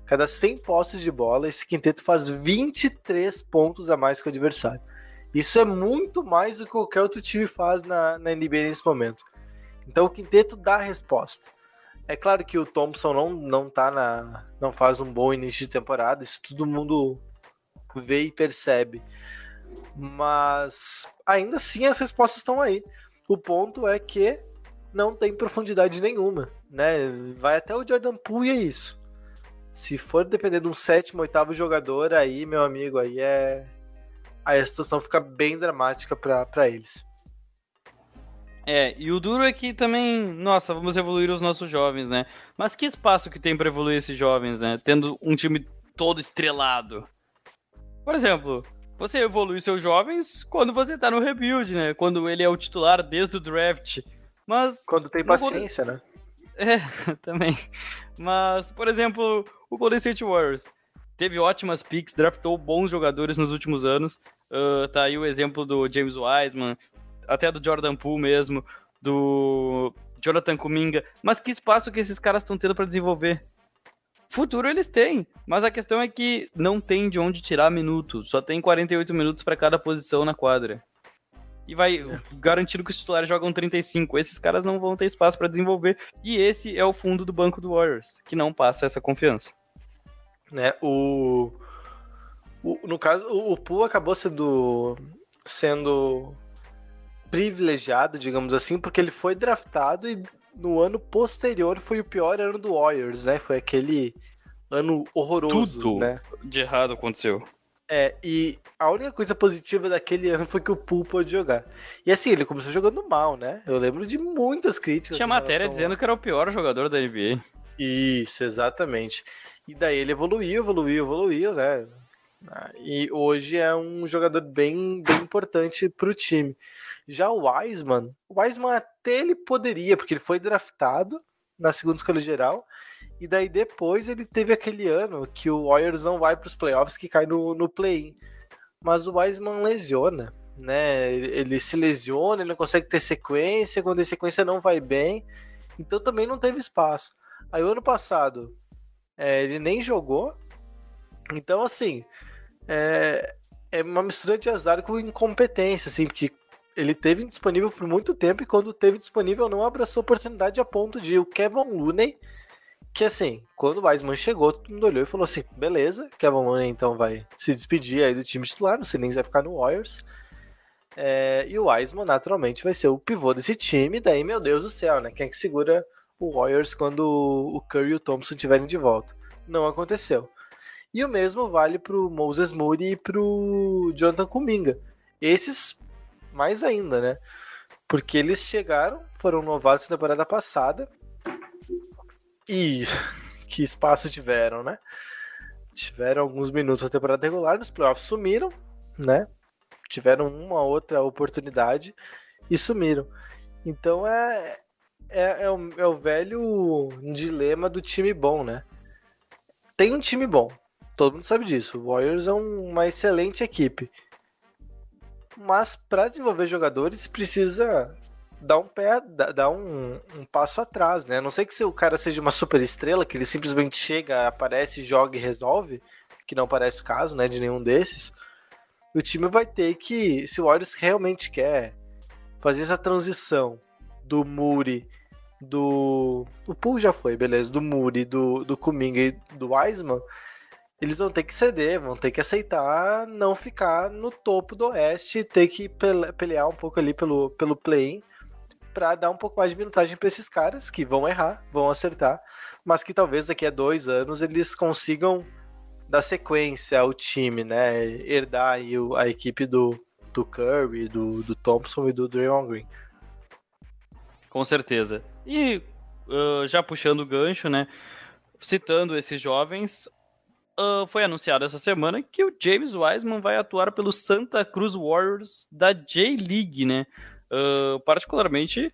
cada 100 posses de bola, esse quinteto faz 23 pontos a mais que o adversário. Isso é muito mais do que qualquer outro time faz na, na NBA nesse momento. Então o quinteto dá a resposta. É claro que o Thompson não, não tá na. não faz um bom início de temporada, isso todo mundo vê e percebe. Mas ainda assim as respostas estão aí. O ponto é que não tem profundidade nenhuma, né? Vai até o Jordan Poole e é isso. Se for depender de um sétimo, oitavo jogador, aí, meu amigo, aí é. Aí a situação fica bem dramática para eles. É, e o duro é que também, nossa, vamos evoluir os nossos jovens, né? Mas que espaço que tem para evoluir esses jovens, né? Tendo um time todo estrelado. Por exemplo, você evolui seus jovens quando você tá no rebuild, né? Quando ele é o titular desde o draft. Mas. Quando tem paciência, né? É, também. Mas, por exemplo, o Golden State Warriors teve ótimas picks, draftou bons jogadores nos últimos anos. Uh, tá aí o exemplo do James Wiseman, até do Jordan Poole mesmo, do Jonathan Kuminga, mas que espaço que esses caras estão tendo para desenvolver? Futuro eles têm, mas a questão é que não tem de onde tirar minuto, só tem 48 minutos para cada posição na quadra. E vai garantindo que os titulares jogam 35. Esses caras não vão ter espaço para desenvolver. E esse é o fundo do banco do Warriors, que não passa essa confiança. Né, o, o no caso, o, o Poole acabou sendo sendo privilegiado, digamos assim, porque ele foi draftado e no ano posterior foi o pior ano do Warriors, né? Foi aquele ano horroroso, Tudo né? de errado aconteceu. É, e a única coisa positiva daquele ano foi que o Poole pôde jogar. E assim, ele começou jogando mal, né? Eu lembro de muitas críticas. Tinha matéria dizendo a... que era o pior jogador da NBA. Isso, exatamente. E daí ele evoluiu, evoluiu, evoluiu, né? E hoje é um jogador bem, bem importante para o time. Já o Wiseman, o Wiseman até ele poderia, porque ele foi draftado na segunda escolha geral, e daí depois ele teve aquele ano que o Warriors não vai para os playoffs, que cai no, no play-in. Mas o Wiseman lesiona, né? Ele se lesiona, ele não consegue ter sequência, quando a sequência não vai bem, então também não teve espaço. Aí o ano passado é, ele nem jogou, então assim é, é uma mistura de azar com incompetência, assim, porque ele teve disponível por muito tempo e quando teve disponível não abraçou a oportunidade a ponto de o Kevin Looney, que assim, quando o Wiseman chegou, todo mundo olhou e falou assim, beleza, Kevin Looney então vai se despedir aí do time titular, não sei nem se vai ficar no Warriors. É, e o Wiseman naturalmente vai ser o pivô desse time, daí meu Deus do céu, né? Quem é que segura o Warriors quando o Curry e o Thompson estiverem de volta? Não aconteceu. E o mesmo vale pro Moses Moody e pro Jonathan Kuminga. Esses mais ainda, né? Porque eles chegaram, foram novatos na temporada passada e que espaço tiveram, né? Tiveram alguns minutos na temporada regular, nos playoffs sumiram, né? Tiveram uma outra oportunidade e sumiram. Então é, é, é, o, é o velho dilema do time bom, né? Tem um time bom, todo mundo sabe disso. O Warriors é um- uma excelente equipe. Mas para desenvolver jogadores precisa dar um pé, dar um, um passo atrás, né? A não sei que se o cara seja uma super estrela, que ele simplesmente chega, aparece, joga e resolve, que não parece o caso, né, de nenhum desses. O time vai ter que, se o Warriors realmente quer fazer essa transição do Muri, do. O Poole já foi, beleza, do Muri, do, do Kuminga e do Wiseman, eles vão ter que ceder, vão ter que aceitar não ficar no topo do Oeste, ter que pele- pelear um pouco ali pelo, pelo play-in para dar um pouco mais de minutagem para esses caras que vão errar, vão acertar, mas que talvez daqui a dois anos eles consigam dar sequência ao time, né? Herdar aí a equipe do, do Curry, do, do Thompson e do Draymond Green. Com certeza. E ah, já puxando o gancho, né? Citando esses jovens, ah, foi anunciado essa semana que o James Wiseman vai atuar pelo Santa Cruz Warriors da J-League, né? Ah, particularmente,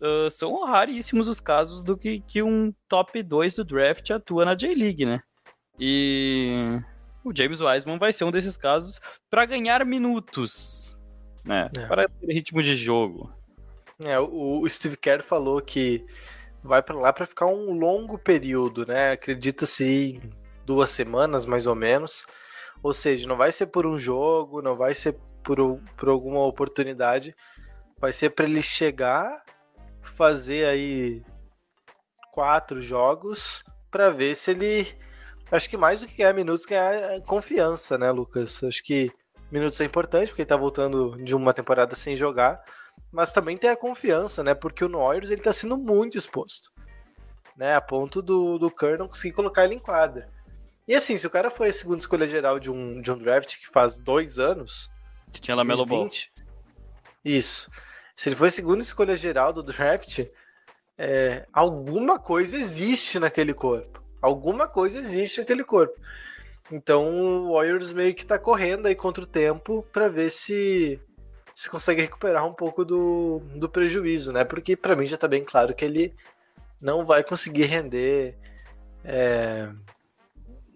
ah, são raríssimos os casos do que, que um top 2 do draft atua na J-League, né? E o James Wiseman vai ser um desses casos para ganhar minutos, né? É. Para ter ritmo de jogo. É, o, o Steve Kerr falou que vai para lá para ficar um longo período, né? Acredita-se em duas semanas mais ou menos. Ou seja, não vai ser por um jogo, não vai ser por, por alguma oportunidade. Vai ser para ele chegar, fazer aí quatro jogos para ver se ele. Acho que mais do que ganhar minutos, ganhar confiança, né, Lucas? Acho que minutos é importante porque ele tá voltando de uma temporada sem jogar mas também tem a confiança, né? Porque o Warriors ele tá sendo muito exposto, né? A ponto do, do Kerr não conseguir colocar ele em quadra. E assim, se o cara foi a segunda escolha geral de um, de um draft que faz dois anos, Que tinha Lamelo Ball. 2020, isso. Se ele foi a segunda escolha geral do draft, é, alguma coisa existe naquele corpo. Alguma coisa existe naquele corpo. Então o Warriors meio que tá correndo aí contra o tempo pra ver se se consegue recuperar um pouco do, do prejuízo, né? Porque pra mim já tá bem claro que ele não vai conseguir render é,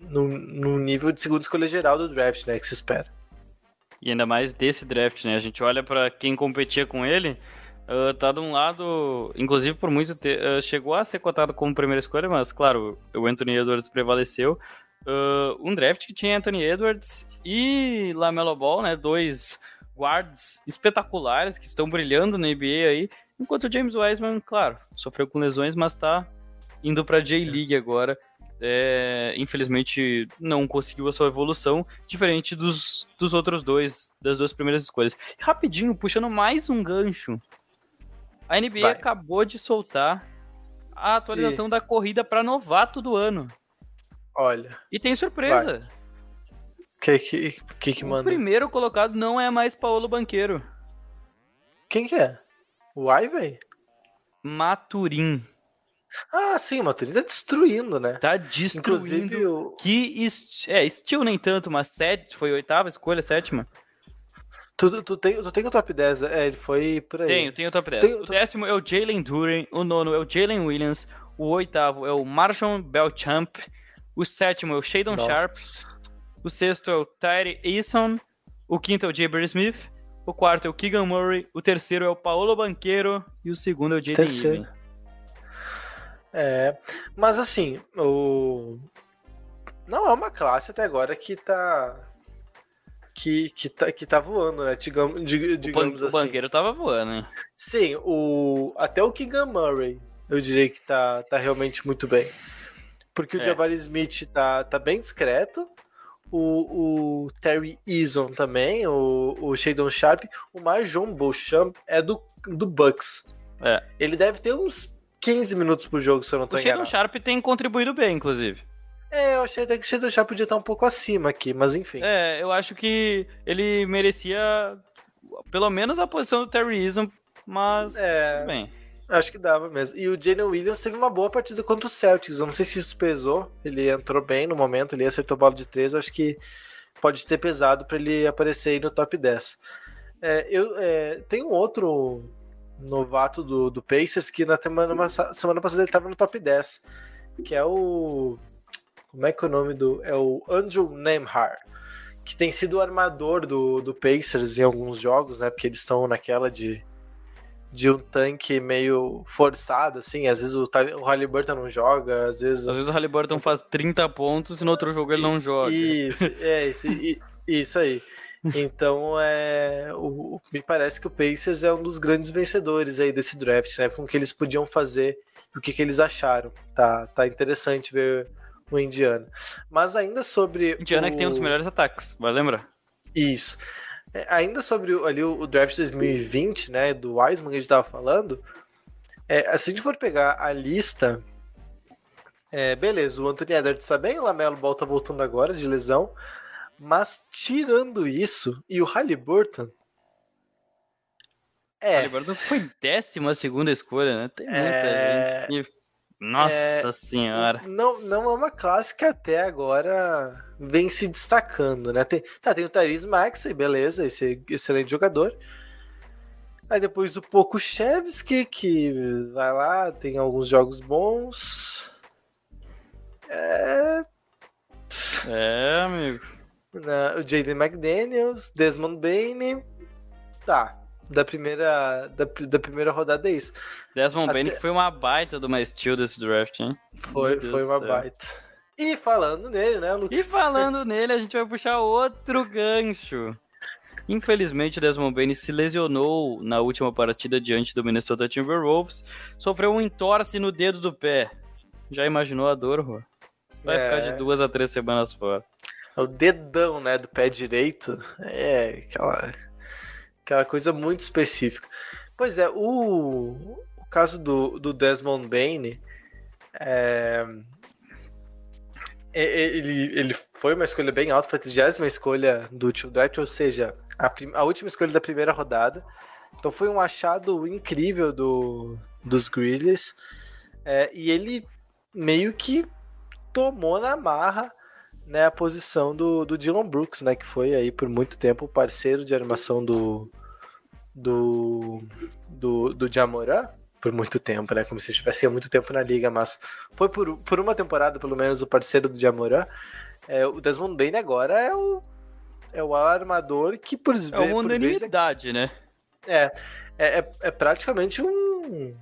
no, no nível de segunda escolha geral do draft, né? Que se espera. E ainda mais desse draft, né? A gente olha pra quem competia com ele, ah, tá de um lado, inclusive por muito tempo, chegou a ser cotado como primeira escolha, mas claro, o Anthony Edwards prevaleceu. Ah, um draft que tinha Anthony Edwards e Lamelo Ball, né? Dois guards espetaculares que estão brilhando na NBA aí, enquanto o James Wiseman, claro, sofreu com lesões, mas tá indo pra J-League agora. É, infelizmente não conseguiu a sua evolução, diferente dos, dos outros dois, das duas primeiras escolhas. E rapidinho, puxando mais um gancho. A NBA Vai. acabou de soltar a atualização da corrida para novato do ano. Olha, E tem surpresa. o que, que, que, que o manda? primeiro colocado não é mais Paulo Banqueiro. Quem que é? O Ivey? Maturim. Ah, sim, o Maturin tá destruindo, né? Tá destruindo. Inclusive, o... Que est... é, Steel nem tanto, mas sete, foi oitava escolha, sétima. tu, tu, tem, tu tem o top 10, é, ele foi por aí. Tenho, tenho o top 10. Tem- O décimo é o Jalen Duren, o nono é o Jalen Williams, o oitavo é o Marshall Belchamp, o sétimo é o Shadon Nossa. Sharp, o sexto é o Tyree Eason, o quinto é o Jabber Smith, o quarto é o Keegan Murray, o terceiro é o Paolo Banqueiro e o segundo é o Jaden Terceiro. É, mas assim, o... Não é uma classe até agora que tá... Que, que, tá, que tá voando, né? Digamos, O, digamos o assim. Banqueiro tava voando, hein? Sim, o... até o Keegan Murray, eu diria que tá, tá realmente muito bem. Porque o É. Jabari Smith tá, tá bem discreto. O, o Terry Eason também, o, o Shadon Sharp. O Marjon Beauchamp é do, do Bucks. É. Ele deve ter uns 15 minutos por jogo, se eu não tô O enganado. Sharp tem contribuído bem, inclusive. É, eu achei até que o Shadon Sharp podia estar um pouco acima aqui, mas enfim. É, eu acho que ele merecia pelo menos a posição do Terry Eason, mas É, bem. acho que dava mesmo. E o Jalen Williams teve uma boa partida contra o Celtics. Eu não sei se isso pesou. Ele entrou bem no momento, ele acertou bola de três. Acho que pode ter pesado para ele aparecer aí no top 10. É, eu, é, tem um outro novato do, do Pacers, que na semana, semana passada ele tava no top 10, que é o. Como é que é o nome do. É o Andrew Nemhar, que tem sido o armador do, do Pacers em alguns jogos, né? Porque eles estão naquela de. De um tanque meio forçado, assim. Às vezes o, o Halliburton não joga, às vezes. Às vezes o Halliburton faz 30 pontos e no outro jogo ele não joga. Isso, é, isso, isso aí. Então, é, o, me parece que o Pacers é um dos grandes vencedores aí desse draft, né? Com o que eles podiam fazer e o que, que eles acharam. Tá, tá interessante ver o Indiana. Mas ainda sobre. Indiana o... é que tem um dos melhores ataques, vai lembrar? Isso. É, ainda sobre ali o, o draft 2020, né? Do Wiseman que a gente tava falando. É, se a gente for pegar a lista. É, beleza, o Anthony Edwards está bem, o Lamelo volta voltando agora de lesão. Mas tirando isso, e o Halliburton. É. O Halliburton foi décima segunda escolha, né? Tem muita é... gente. Nossa é... senhora. Não, não é uma classe que até agora vem se destacando, né? Tem, tá, tem o Tyrese Maxey, beleza, esse excelente jogador. Aí depois o Pokushevski, que vai lá, tem alguns jogos bons. É. É, amigo. Né, o Jaden McDaniels, Desmond Bain. Tá. Da primeira, da, da primeira rodada é isso. Desmond Até... Bain foi uma baita do mais steal desse draft, hein? Foi, foi uma baita. E falando nele, né, Lucas? E falando nele, a gente vai puxar outro gancho. Infelizmente, o Desmond Bain se lesionou na última partida diante do Minnesota Timberwolves. Sofreu um entorse no dedo do pé. Já imaginou a dor, Rô? Vai é... ficar de duas a três semanas fora o dedão, né, do pé direito. É aquela, aquela coisa muito específica. Pois é, o, o caso do, do Desmond Bain é, ele, ele foi uma escolha bem alta, foi a trigésima escolha do último draft, ou seja, a, a, última escolha da primeira rodada. Então foi um achado incrível do, dos Grizzlies. É, e ele meio que tomou na marra né, a posição do, do Dylan Brooks, né, que foi aí por muito tempo o parceiro de animação do do do, do Jamoran, por muito tempo, né, como se estivesse há muito tempo na liga, mas foi por, por uma temporada pelo menos o parceiro do Jamoran. É, o Desmond Bain agora é o é o armador que por, é uma unanimidade, é, né? É, é, é, é praticamente um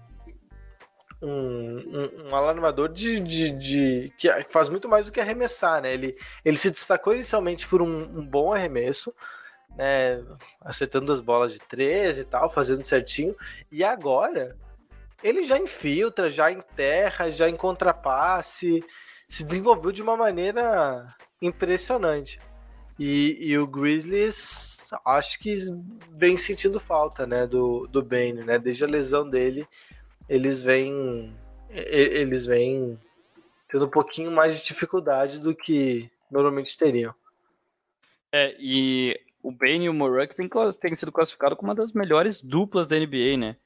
um, um, um alarmador de, de, de, que faz muito mais do que arremessar, né? Ele, ele se destacou inicialmente por um, um bom arremesso, né? Acertando as bolas de 13 e tal, fazendo certinho. E agora ele já infiltra, já enterra, já encontra passe, se desenvolveu de uma maneira impressionante. E, e o Grizzlies acho que vem sentindo falta, né, do, do Bane, né? Desde a lesão dele, eles vêm eles vêm tendo um pouquinho mais de dificuldade do que normalmente teriam. É, e o Bane e o Moruck têm, têm sido classificados como uma das melhores duplas da NBA, né?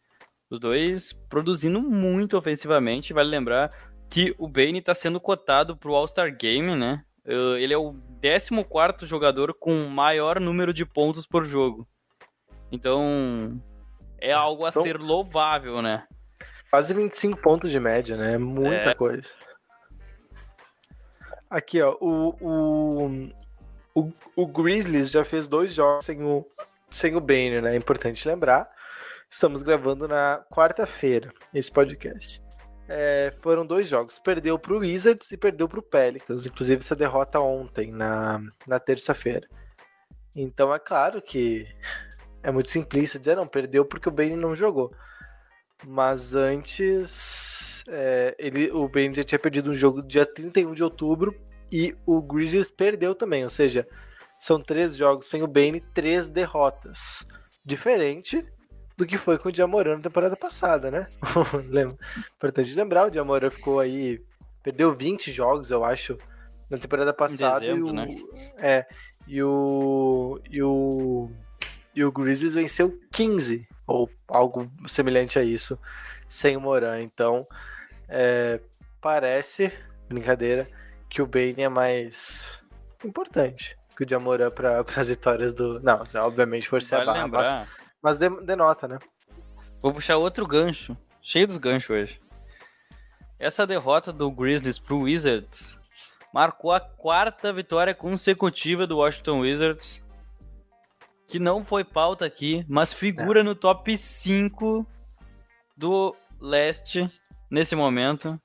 Os dois produzindo muito ofensivamente. Vale lembrar que o Bane está sendo cotado para o All-Star Game, né? Ele é o 14 jogador com maior número de pontos por jogo. Então, é algo a então, ser louvável, né? Quase 25 pontos de média, né? É muita é. coisa. Aqui, ó. O, o, o, o, Grizzlies já fez dois jogos sem o, sem o Bane, né? É importante lembrar. Estamos gravando na quarta-feira esse podcast. É, foram dois jogos. Perdeu pro Wizards e perdeu pro Pelicans. Inclusive essa derrota ontem, na, na terça-feira. Então é claro que é muito simplista dizer, não, perdeu porque o Bane não jogou. Mas antes, é, ele, o Bane já tinha perdido um jogo dia 31 de outubro e o Grizzlies perdeu também. Ou seja, são três jogos sem o Bane, três derrotas. Diferente do que foi com o Diamorã na temporada passada, né? Importante lembrar, o Diamorã ficou aí. Perdeu 20 jogos, eu acho, na temporada passada. Dezembro, e o, né? É. E o. E o. E o Grizzlies venceu 15 ou algo semelhante a isso, sem o Moran. Então, é, parece, brincadeira, que o Bane é mais importante que o de Amoran para as vitórias do. Não, obviamente por ser vale a barra, mas, mas denota, né? Vou puxar outro gancho. Cheio dos ganchos hoje. Essa derrota do Grizzlies pro Wizards marcou a quarta vitória consecutiva do Washington Wizards. Que não foi pauta aqui, mas figura é. no top 5 do leste nesse momento.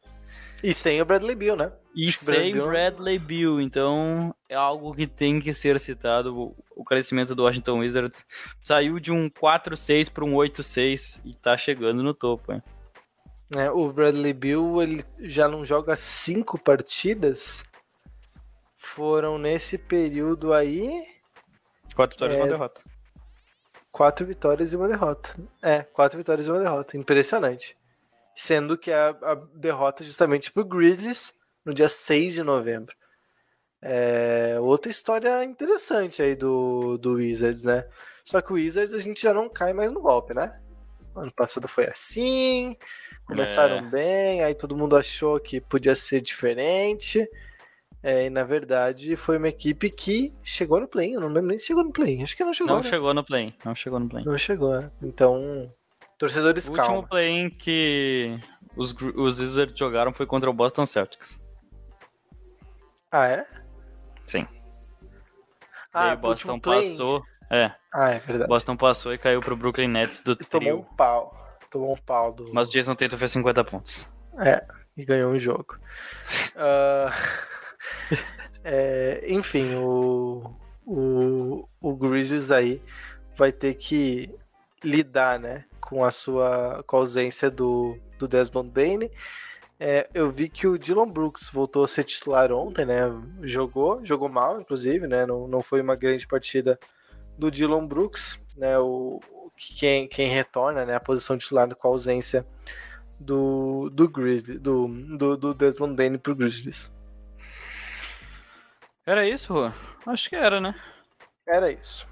E sem o Bradley Bill, né? E sem Bill... Bradley Bill, então é algo que tem que ser citado. O crescimento do Washington Wizards saiu de um 4-6 para um 8-6 e tá chegando no topo. Hein? É, o Bradley Bill ele já não joga cinco partidas. Foram nesse período aí. Quatro vitórias é... e uma derrota. Quatro vitórias e uma derrota. É, quatro vitórias e uma derrota. Impressionante. Sendo que a, a derrota justamente pro Grizzlies no dia 6 de novembro. É, outra história interessante aí do, do Wizards, né? Só que o Wizards a gente já não cai mais no golpe, né? Ano passado foi assim, começaram é. bem, aí todo mundo achou que podia ser diferente. É, e na verdade foi uma equipe que chegou no play. Eu não lembro nem se chegou no play. Acho que não chegou. Não né? chegou no play. Não chegou no play. Não chegou, né? Então, torcedores o calma. O último play que os, os Wizards jogaram foi contra o Boston Celtics. Ah, é? Sim. Ah, o Boston passou. É. Ah, é verdade. Boston passou e caiu pro Brooklyn Nets do trio. Tomou um pau. Tomou um pau do. Mas o Jason Tatum fez 50 pontos. É, e ganhou um jogo. uh... é, enfim, o, o, o Grizzlies aí vai ter que lidar, né, com a sua com a ausência do, do Desmond Bain é, eu vi que o Dylan Brooks voltou a ser titular ontem, né? Jogou, jogou mal, inclusive, né? Não, não foi uma grande partida do Dylan Brooks, né? O, quem, quem retorna, né? A posição titular com a ausência do, do Grizzly, do, do, do Desmond Bain pro Grizzlies. Era isso, Rô? Acho que era, né? Era isso.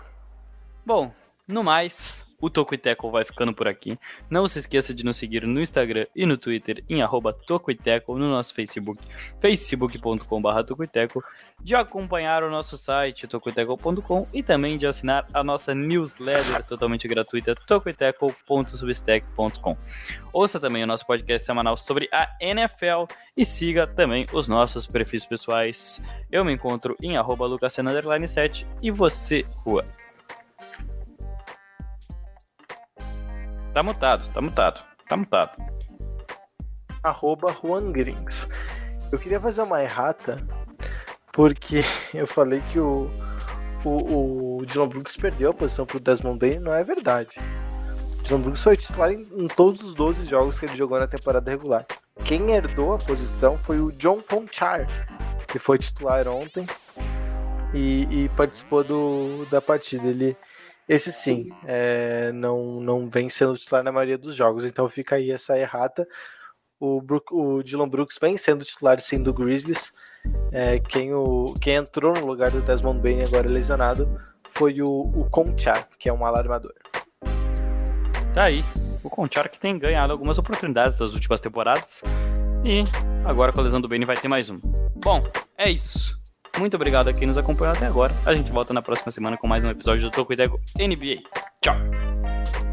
Bom, no mais, o Toco e Teco vai ficando por aqui. Não se esqueça de nos seguir no Instagram e no Twitter em arroba Tocoiteco, no nosso Facebook, facebook.com.br Tocoiteco, de acompanhar o nosso site tocoiteco.com e também de assinar a nossa newsletter totalmente gratuita tocoiteco.substack.com. Ouça também o nosso podcast semanal sobre a NFL e siga também os nossos perfis pessoais. Eu me encontro em arroba 7 e você, Rua. Tá mutado, tá mutado, tá mutado. Arroba Juan Grings. Eu queria fazer uma errata, porque eu falei que o, o, o Dylan Brooks perdeu a posição pro Desmond Bain, não é verdade. O Dylan Brooks foi titular em, em, todos os 12 jogos que ele jogou na temporada regular. Quem herdou a posição foi o John Conchar, que foi titular ontem e, e participou do, da partida. Ele esse sim, é, não, não vem sendo titular na maioria dos jogos, então fica aí essa errata. O, Brook, o Dylan Brooks vem sendo titular sim do Grizzlies. É, quem, o, quem entrou no lugar do Desmond Bain agora lesionado foi o, o Conchar, que é um alarmador. Tá aí, o Conchar que tem ganhado algumas oportunidades das últimas temporadas. E agora com a lesão do Bain vai ter mais um. Bom, é isso. Muito obrigado a quem nos acompanhou até agora. A gente volta na próxima semana com mais um episódio do Toco Ideco NBA. Tchau!